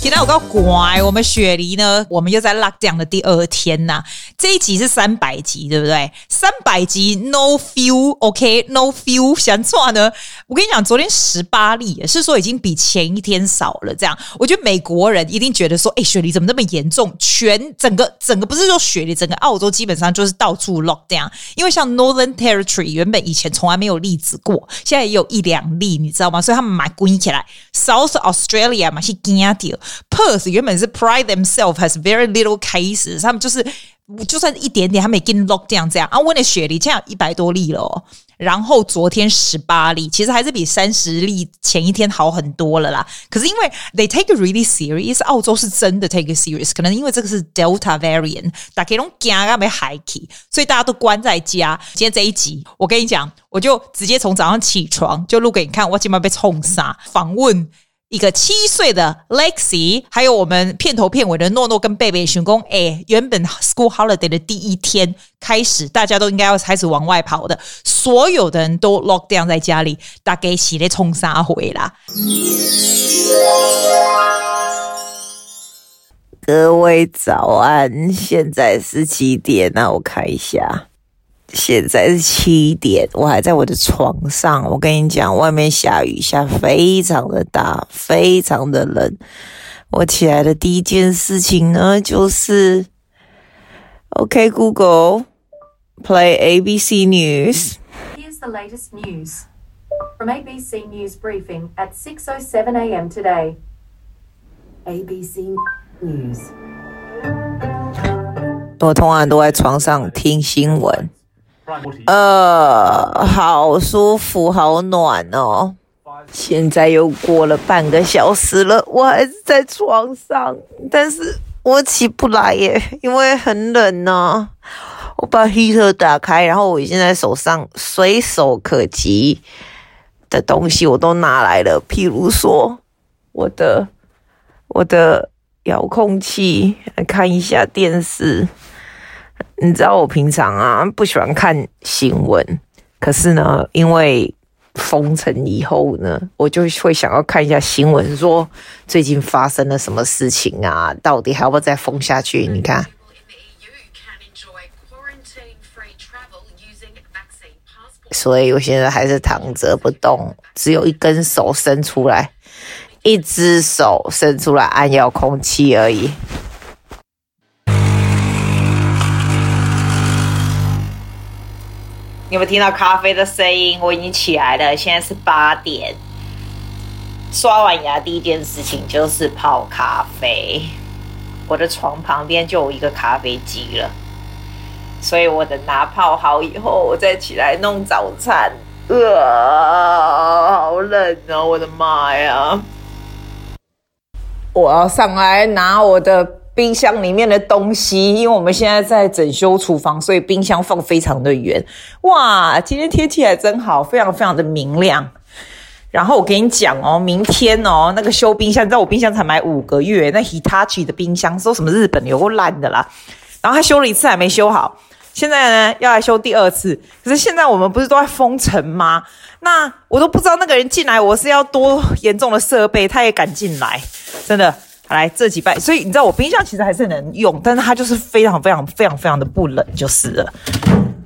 今天我告乖，我们雪梨呢，我们又在 lockdown 的第二天呐。这一集是三百集，对不对？三百集 no feel，OK，no、okay? feel，想错呢？我跟你讲，昨天十八例，是说已经比前一天少了。这样，我觉得美国人一定觉得说，哎，雪梨怎么那么严重？全整个整个不是说雪梨，整个澳洲基本上就是到处 lockdown。因为像 Northern Territory 原本以前从来没有例子过，现在也有一两例，你知道吗？所以他们蛮关起来。South Australia 嘛是惊掉。Perth 原本是 pride themselves has very little cases，他们就是就算一点点，他们也跟 lockdown 这样啊。温的雪梨这样一百多例了，哦，然后昨天十八例，其实还是比三十例前一天好很多了啦。可是因为 they take it really serious，澳洲是真的 take it serious，可能因为这个是 Delta variant，大家都惊啊没海气，所以大家都关在家。今天这一集，我跟你讲，我就直接从早上起床就录给你看，我今晚被冲杀访问。一个七岁的 Lexi，还有我们片头片尾的诺诺跟贝贝熊公，哎，原本 School Holiday 的第一天开始，大家都应该要开始往外跑的，所有的人都 lock down 在家里，大概洗了冲沙回啦。各位早安，现在是几点？那我看一下。现在是七点，我还在我的床上。我跟你讲，外面下雨，下非常的大，非常的冷。我起来的第一件事情呢，就是，OK Google play ABC News。Here's the latest news from ABC News briefing at 6:07 a.m. today. ABC News。我通常都在床上听新闻。呃，好舒服，好暖哦。现在又过了半个小时了，我还是在床上，但是我起不来耶，因为很冷呢。我把 heater 打开，然后我现在手上随手可及的东西我都拿来了，譬如说我的我的遥控器，来看一下电视。你知道我平常啊不喜欢看新闻，可是呢，因为封城以后呢，我就会想要看一下新闻，说最近发生了什么事情啊？到底还要不要再封下去？你看，所以我现在还是躺着不动，只有一根手伸出来，一只手伸出来按遥控器而已。有没有听到咖啡的声音？我已经起来了，现在是八点。刷完牙第一件事情就是泡咖啡。我的床旁边就有一个咖啡机了，所以我等它泡好以后，我再起来弄早餐。呃，好冷哦，我的妈呀！我要上来拿我的。冰箱里面的东西，因为我们现在在整修厨房，所以冰箱放非常的远。哇，今天天气还真好，非常非常的明亮。然后我跟你讲哦，明天哦，那个修冰箱，你知道我冰箱才买五个月，那 Hitachi 的冰箱说什么日本有够烂的啦。然后他修了一次还没修好，现在呢要来修第二次。可是现在我们不是都在封城吗？那我都不知道那个人进来我是要多严重的设备，他也敢进来，真的。来这几拜，所以你知道我冰箱其实还是能用，但是它就是非常非常非常非常的不冷就是了。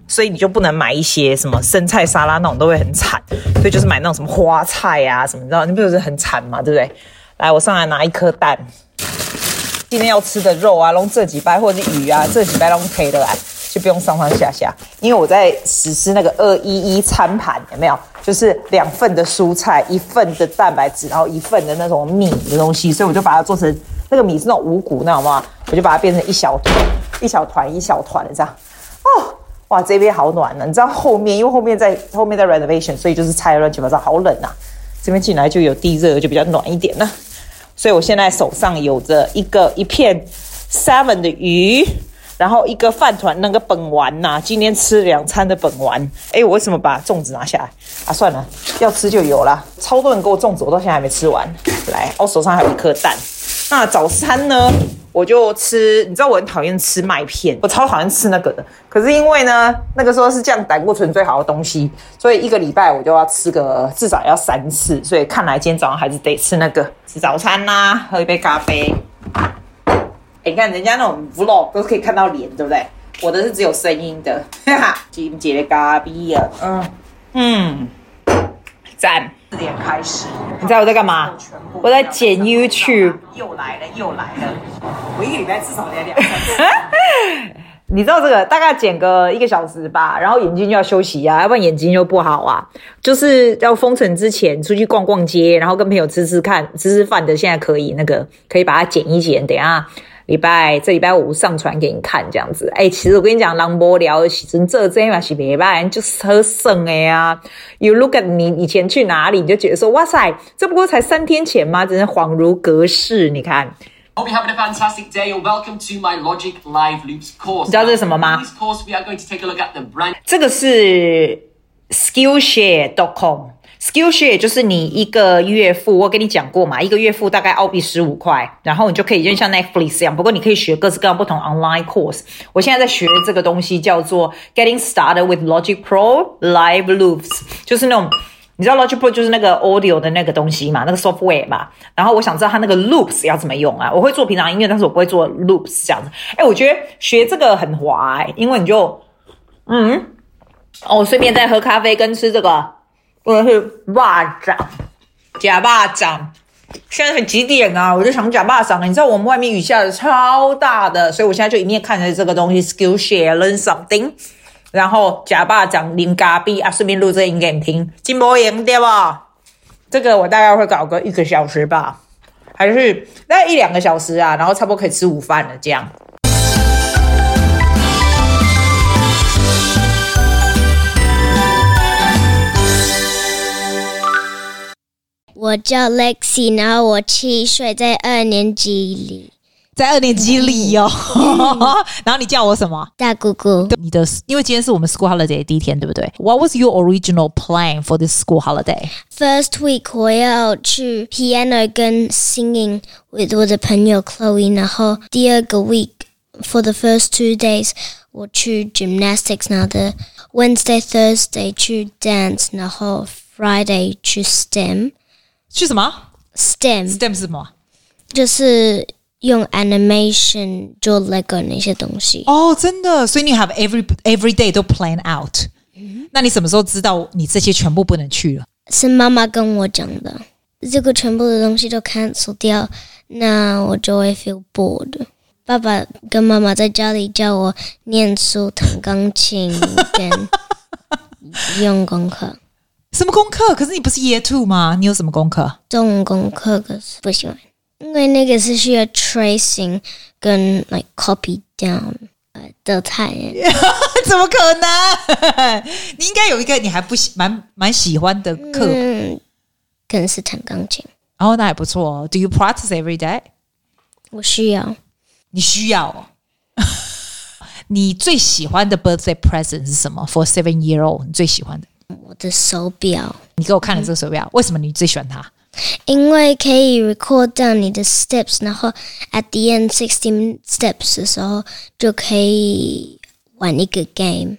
所以你就不能买一些什么生菜沙拉那种都会很惨，所以就是买那种什么花菜啊什么，你知道你不就是很惨嘛，对不对？来，我上来拿一颗蛋，今天要吃的肉啊，弄这几拜或者是鱼啊，这几拜弄可以的来。就不用上上下下，因为我在实施那个二一一餐盘，有没有？就是两份的蔬菜，一份的蛋白质，然后一份的那种米的东西，所以我就把它做成那个米是那种五谷，那好不好？我就把它变成一小团一小团一小团的这样。哦，哇，这边好暖呢！你知道后面，因为后面在 后面在 renovation，所以就是拆乱七八糟，好冷呐、啊。这边进来就有地热，就比较暖一点呢。所以我现在手上有着一个一片 salmon 的鱼。然后一个饭团那个本丸呐、今天吃两餐的本丸。哎，我为什么把粽子拿下来啊？算了，要吃就有了。超多人给我粽子，我到现在还没吃完。来，我手上还有一颗蛋。那早餐呢？我就吃，你知道我很讨厌吃麦片，我超讨厌吃那个的。可是因为呢，那个时候是降胆固醇最好的东西，所以一个礼拜我就要吃个至少要三次。所以看来今天早上还是得吃那个吃早餐啦、喝一杯咖啡。哎，你看人家那种 vlog 都可以看到脸，对不对？我的是只有声音的，哈哈。金姐的咖啡啊，嗯嗯，赞。四点开始，你知道我在干嘛？我在剪 YouTube。又来了，又来了。我一个礼拜至少得两三次。你知道这个大概剪个一个小时吧，然后眼睛就要休息啊，要不然眼睛就不好啊。就是要封城之前出去逛逛街，然后跟朋友吃吃看、吃吃饭的，现在可以那个可以把它剪一剪，等一下礼拜这礼拜五上传给你看这样子。哎、欸，其实我跟你讲，人无聊的时阵这这嘛是没办法，就是很省的呀。You look at 你以前去哪里，你就觉得说哇塞，这不过才三天前吗？真是恍如隔世。你看。Hope you're having a fantastic day and welcome to my Logic Live Loops course. 你知道这是什么吗？In this course, we are going to take a look at the brand. 这个是 Skillshare.com。Skillshare 就是你一个月付，我跟你讲过嘛，一个月付大概澳币十五块，然后你就可以就像 Netflix 一样，不过你可以学各式各样不同 online course。我现在在学这个东西叫做 Getting Started with Logic Pro Live Loops，就是那种。你知道 Logic Pro 就是那个 audio 的那个东西嘛，那个 software 嘛。然后我想知道它那个 loops 要怎么用啊？我会做平常音乐，但是我不会做 loops 这样子。哎，我觉得学这个很滑，因为你就嗯哦，顺便再喝咖啡跟吃这个，我是巴掌假巴掌。现在很几点啊？我就想假巴掌了。你知道我们外面雨下的超大的，所以我现在就一面看着这个东西，Skillshare learn something。然后假爸讲零咖啡啊，顺便录这音给你听，金波赢对吧？这个我大概会搞个一个小时吧，还是大概一两个小时啊？然后差不多可以吃午饭了，这样。我叫 Lexi，然后我七岁，在二年级里。在二年级里哦，然后你叫我什么？大姑姑。你的，因为今天是我们 school holiday 的第一天，对不对？What was your original plan for this school holiday? First week 我要去 piano 跟 singing with 我的朋友 Chloe，然后第二个 week for the first two days 我去 gymnastics，然后的 Wednesday Thursday 去 dance，然后 Friday 去 STEM。 去什么？STEM？STEM 是什么？就是。用 animation 做 Lego 那些东西哦，oh, 真的，所以你 have every every day 都 plan out。嗯，那你什么时候知道你这些全部不能去了？是妈妈跟我讲的。这个全部的东西都 cancel 掉，那我就会 feel bored。爸爸跟妈妈在家里叫我念书、弹钢琴跟 用功课。什么功课？可是你不是 Year Two 吗？你有什么功课？中文功课，可是不喜欢。因为那个是需要 tracing 跟 like copy down 的太，怎么可能？你应该有一个你还不喜蛮蛮喜欢的课，嗯，可能是弹钢琴。哦，那还不错哦。Do you practice every day？我需要。你需要哦。你最喜欢的 birthday present 是什么？For seven year old，你最喜欢的？我的手表。你给我看了这个手表，嗯，为什么你最喜欢它？因为可以 record down 你的 steps，然后 at the end sixteen steps 的时候就可以玩一个 game。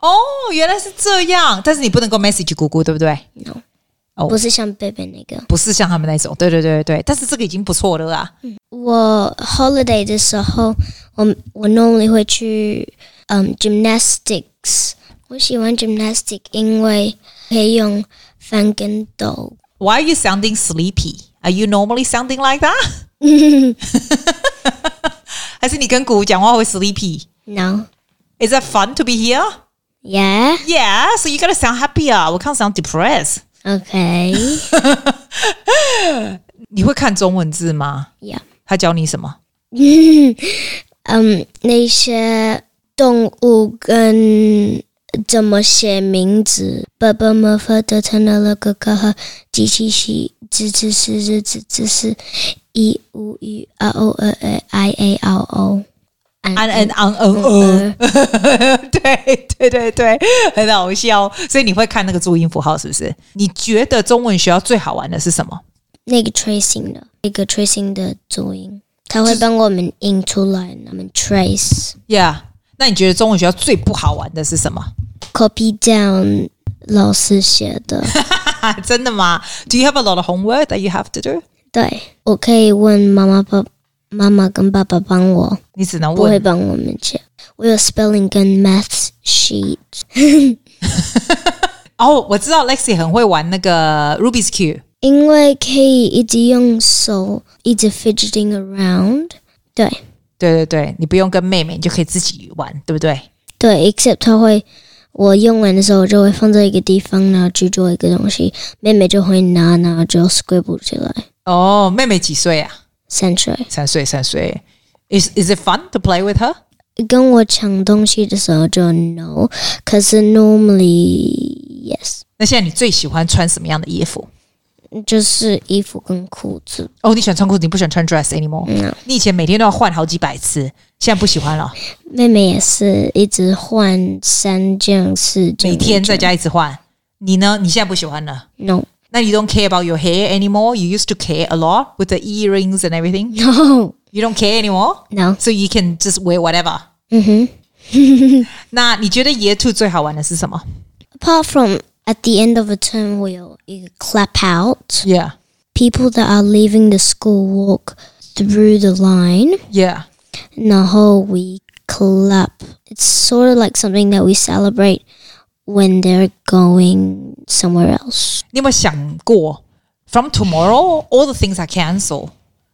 哦，原来是这样，但是你不能够 message 姑姑，对不对？No，哦，不是像贝贝那个，不是像他们那种，对对对对，但是这个已经不错了啦。嗯，我 holiday 的时候，我我 normally 会去嗯、um, gymnastics，我喜欢 gymnastics，因为可以用翻跟斗。Why are you sounding sleepy? Are you normally sounding like that? 还是你跟姑讲话会 sleepy? No. Is that fun to be here? Yeah. Yeah. So you gotta sound happier. 我 can't sound depressed. Okay. 你会看中文字吗？Yeah. 他教你什么？嗯，那些动物跟。 怎么写名字？爸爸妈妈的成了哥哥和机器是吱吱是日子只是一五一啊哦呃呃 i a r o an an an n o 对对对对，很好笑。所以你会看那个注音符号是不是？你觉得中文学校最好玩的是什么？那个 tracing 的，那个 tracing 的注音，他会帮我们印出来，我们 trace。Yeah，那你觉得中文学校最不好玩的是什么？Copy down 老师写的，真的吗？Do you have a lot of homework that you have to do? 对，我可以问妈妈、爸、妈妈跟爸爸帮我，你只能不会问。帮我们写。我有 spelling 跟 math sheet。哦，我知道 Lexi 很会玩那个 Rubik's Cube。因为可以一直用手一直 fidgeting around，对 对对对，你不用跟妹妹，你就可以自己玩，对不对？对，except 它会我用完的时候就会放在一个地方，然后去做一个东西，妹妹就会拿，然后就 scribble 起来。哦，妹妹几岁啊？三岁，三岁，三岁。Is is it fun to play with her？跟我抢东西的时候就 no，可是 normally yes，那现在你最喜欢穿什么样的衣服？就是衣服跟裤子。哦，你喜欢穿裤子，你不喜欢穿 dress anymore？、No 你以前每天都要换好几百次，现在不喜欢了，妹妹也是一直换三件四件，每天在家一直换。你呢？你现在不喜欢了？no 那 you don't care about your hair anymore? You used to care a lot with the earrings and everything. no You don't care anymore, no，so you can just wear whatever. 嗯哼。那你觉得 Year Two 最好玩的是什么 Apart from at the end of a term, we will clap out. ？Yeah, People that are leaving the school walk through the line. yeah. 然后 we clap. It's sort of like something that we celebrate when they're going somewhere else. 你有没有想过，from tomorrow all the things are cancelled.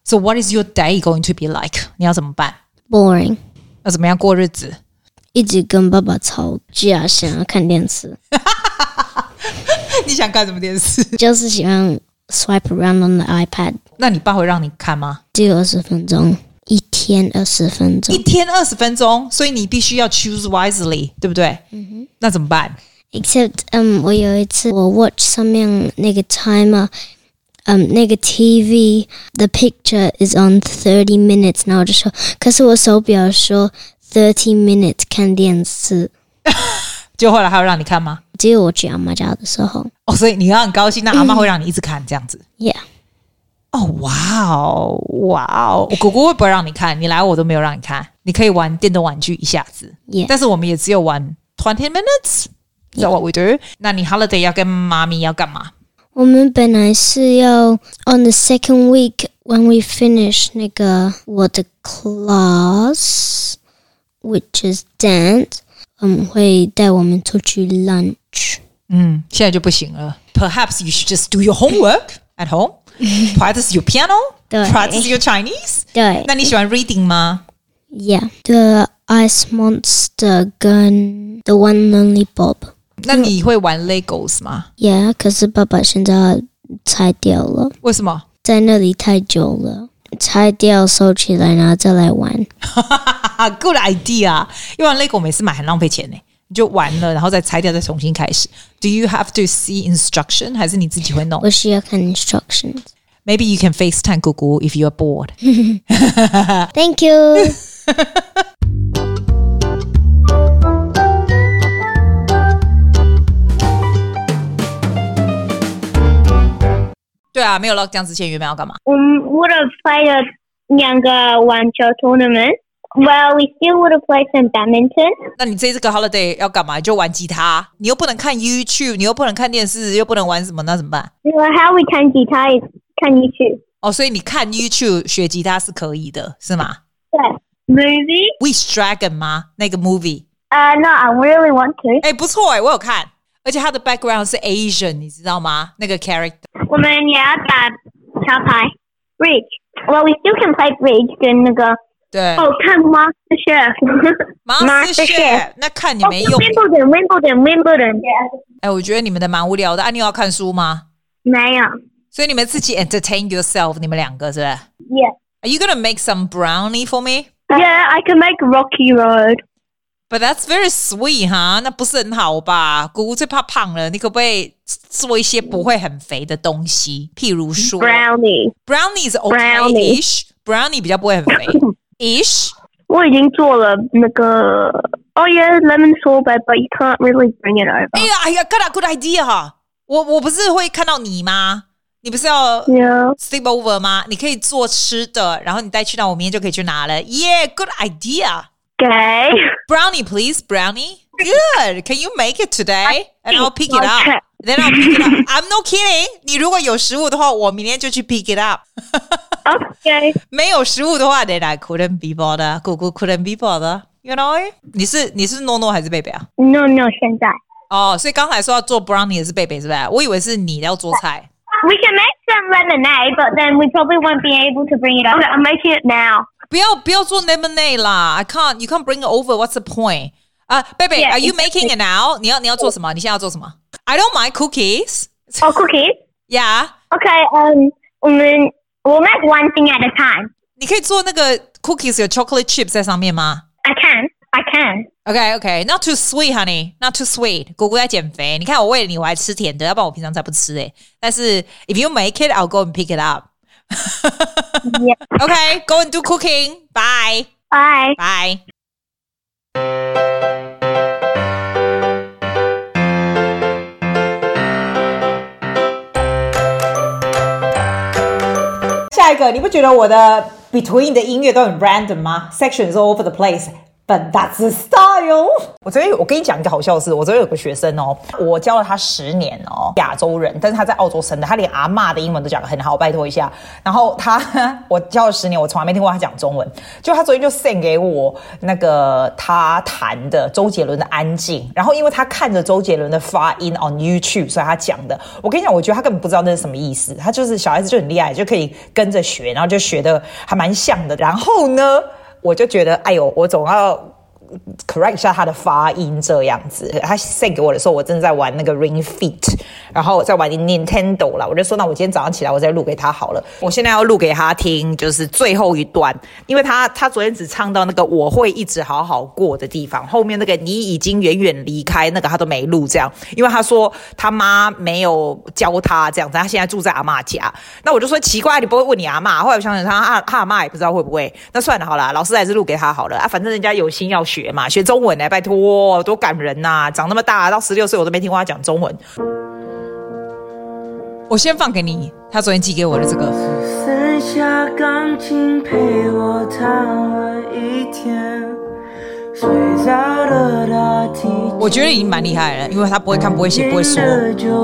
So what is your day going to be like? 你要怎么办？ Boring. 要怎么样过日子？一直跟爸爸吵架，想要看电视， 你想看什么电视？就是喜欢 swipe around on the iPad。那你爸会让你看吗？只有二十分钟，一天二十分一钟。天二十分钟，所以你必须要 choose wisely，对不对？嗯哼。那怎么办？ Except，嗯，我有一次我 watch 上面那个 timer，嗯，那个 TV the picture is on thirty minutes，然后我就说，可是我手表说 thirty minutes 看电视， 就后来还要让你看吗？只有我去阿妈家的时候哦，所以你要很高兴，那阿妈会让你一直看这样子。，Yeah，哦，哇哦，哇哦，我姑姑会不会让你看？你来我都没有让你看，你可以玩电动玩具一下子 Yeah 但是我们也只有玩 twenty minutes。Is that what we do？那你 holiday 要跟妈咪要干嘛？我们本来是要 on the second week when we finish 那个我的 class，which is dance，嗯，会带我们出去 lunch。嗯，现在就不行了。Perhaps you should just do your homework at home, practice your piano, 对 practice your Chinese。对那你喜欢 reading 吗？ Yeah, the Ice Monster 跟 The One Lonely Bob. 那你会玩 Legos 吗？ Yeah，可是爸爸现在拆掉了，为什么？在那里太久了， 拆掉收起来，然后再来玩。哈哈，Good idea！因为玩 Lego 每次买很浪费钱呢，你就玩了，然后再拆掉，再重新开始。Do you have to see instruction？还是你自己会弄我需要看 instructions。 ？Maybe you can FaceTime 姑姑 if you are bored。 Thank you 。 对啊，没有 lockdown 之前原本要干嘛？我们 would have played a 两个网球 tournament. Well, we still would have played some badminton. 那你这次个 holiday 要干嘛？就玩吉他，你又不能看 YouTube，你又不能看电视，又不能玩什么，那怎么办？Well,？How we 弹吉他 is 看 YouTube. 哦，所以你看 YouTube 学吉他是可以的，是吗对 Movie?？Wish Dragon 吗？那个 movie？Uh, no, I really want to. 哎，不错哎，我有看，而且它的 background 是 Asian，你知道吗？那个 character。我们也要打桥牌 bridge. Well, we still can play bridge 跟那个对哦，看 Master Chef. Master Chef，那看你没用。 Wimbledon, Wimbledon, Wimbledon. 哎，我觉得你们的蛮无聊的。啊，你有要看书吗？没有。所以你们自己 entertain yourself，你们两个是不是 Yeah. Are you gonna make some brownie for me? Yeah, I can make Rocky Road. But that's very sweet 哈，那不是很好吧？姑姑最怕胖了，你可不可以做一些不会很肥的东西？譬如说 Brownie. brownie 是 Brownie OK-ish，brownie 比较不会很肥 ish。我已经做了那个 Oh yeah, lemon sorbet, but you can't really bring it over. 哎呀哎呀，good good idea 哈！我我不是会看到你吗？你不是要 Yeah. sleep over 吗？你可以做吃的，然后你带去那，我明天就可以去拿了。Yeah，good idea。 Okay. Brownie, please, brownie. Good. Can you make it today? And I'll pick it I'll up. try- Then I'll pick it up. I'm no kidding. 你如果有食物的话，我明天就去 pick it up. Okay. 没有食物的话，then I couldn't be bothered. 姑姑 couldn't be bothered. You know? 你是你是诺诺还是贝贝啊？ No, no, 现在。哦，所以刚才说要做 brownie 也是贝贝是不是？我以为是你要做菜。 We can make some lemonade, but then we probably won't be able to bring it up. I'm making it now. 不要不要做 lemonade 啦！I can't, you can't bring it over. What's the point? 啊、贝贝 Yeah, are you it's- making it now? 你要你要做什么？你现在要做什么？I don't mind cookies. Oh, cookies? Yeah. Okay, um, we we'll make one thing at a time. 你可以做那个 cookies 有 chocolate chips 在上面吗 I can. I can. OK OK, not too sweet, honey, not too sweet. 姑姑在减肥，你看我为了你我还吃甜的，要不然我平常才不吃诶。但是 if you make it, I'll go and pick it up. Yeah. OK, go and do cooking. Bye. Bye. Bye. 下一个，你不觉得我的 between 的音乐都很 random 吗？Sections all over the place。 But that's the style。我昨天我跟你讲一个好笑的事，我昨天有个学生哦，我教了他十年哦，亚洲人，但是他在澳洲生的，他连阿嬷的英文都讲得很好，拜托一下。然后他 我教了十年，我从来没听过他讲中文，就他昨天就 send 给我那个他弹的周杰伦的《安静》，然后因为他看着周杰伦的发音 on YouTube，所以他讲的。我跟你讲，我觉得他根本不知道那是什么意思，他就是小孩子就很厉害，就可以跟着学，然后就学得还蛮像的。然后呢，我就觉得，哎呦，我总要 correct 一下他的发音这样子。他 send 给我的时候，我正在玩那个 Ring Fit，然后在玩 Nintendo 啦。我就说，那我今天早上起来，我再录给他好了。我现在要录给他听，就是最后一段，因为他他昨天只唱到那个我会一直好好过的地方，后面那个你已经远远离开那个他都没录这样，因为他说他妈没有教他这样子，他现在住在阿嬷家。那我就说奇怪，你不会问你阿嬷？后来我想想他，他阿嬷也不知道会不会。那算了，好了，老师还是录给他好了啊，反正人家有心要学嘛，学中文呢、拜托，多感人呐、啊！长那么大到十六岁，我都没听过他讲中文。我先放给你，他昨天寄给我的这个。剩下钢琴陪我弹了一天，睡着的他提我觉得已经蛮厉害了，因为他不会看、不会写、不会说，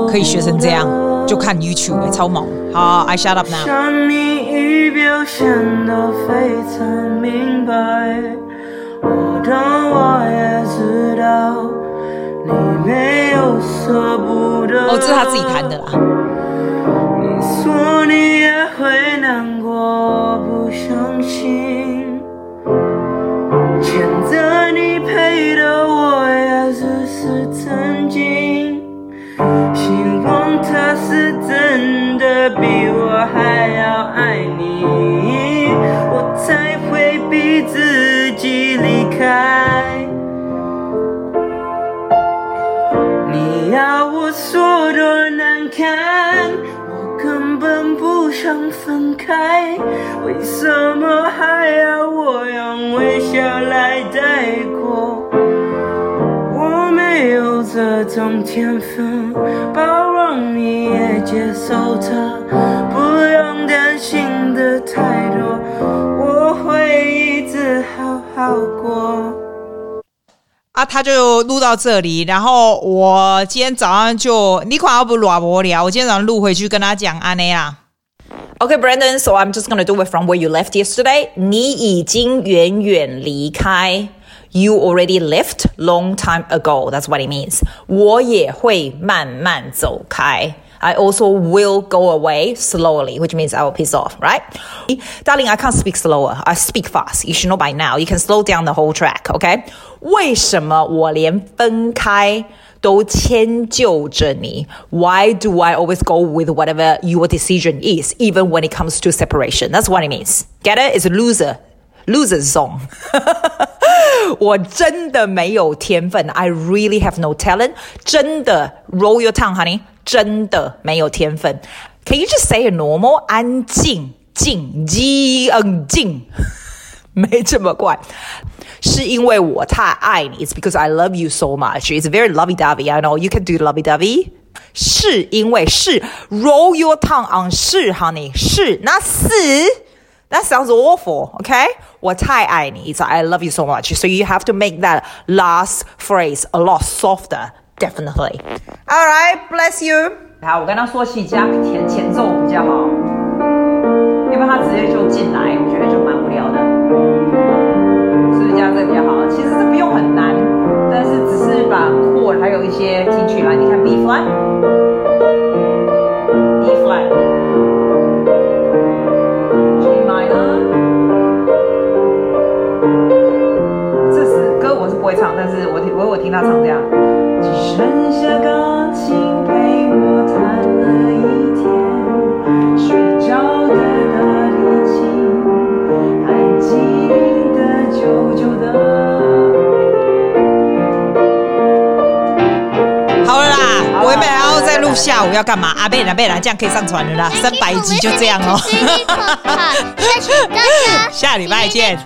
可以学成这样，就看 YouTube，、欸、超猛。好，I shut up now。想你已表现得非常明白，我懂，我也知道你没有舍不得。哦，这是他自己弹的啦。你说你也会难过，我不相信。想分开，为什么还要我用微笑来带过？我没有这种天分，包容你也接受它，不用担心的太多，我会一直好好过。啊，他就录到这里，然后我今天早上就你看要不录无聊，我今天早上录回去跟他讲安内啊。Okay, Brandon, so I'm just gonna do it from where you left yesterday. 你已经远远离开。You already left long time ago. That's what it means. 我也会慢慢走开。I also will go away slowly, which means I will piss off, right? Darling, I can't speak slower. I speak fast. You should know by now. You can slow down the whole track, okay? 为什么我连分开 都迁就着你？Why do I always go with whatever your decision is, even when it comes to separation? That's what it means. Get it? It's a loser. Loser song. 我真的没有天分。I really have no talent. 真的 roll your tongue, honey. 真的没有天分。Can you just say a normal? 安静，静，静，嗯，静。没这么怪， 是因为我太爱你。It's because I love you so much. It's very lovey-dovey. I know you can do lovey-dovey. 是因为是 roll your tongue on 是 honey 是那是 that sounds awful. Okay? 我太爱你 It's I love you so much. So you have to make that last phrase a lot softer. Definitely. All right, bless you. 好，我跟他说起加填前奏比较好，要不然他直接就进来，我觉得就蛮无聊的。是不是 加这比较好？其实这不用很难，但是只是把 chord 还有一些听取来，你看 B flat, E flat, G minor。这是歌我是不会唱，但是我听我我听他唱这样。只剩下下午要干嘛？阿贝拉贝拉，这样可以上船了啦，三百集就这样哦。下礼拜见。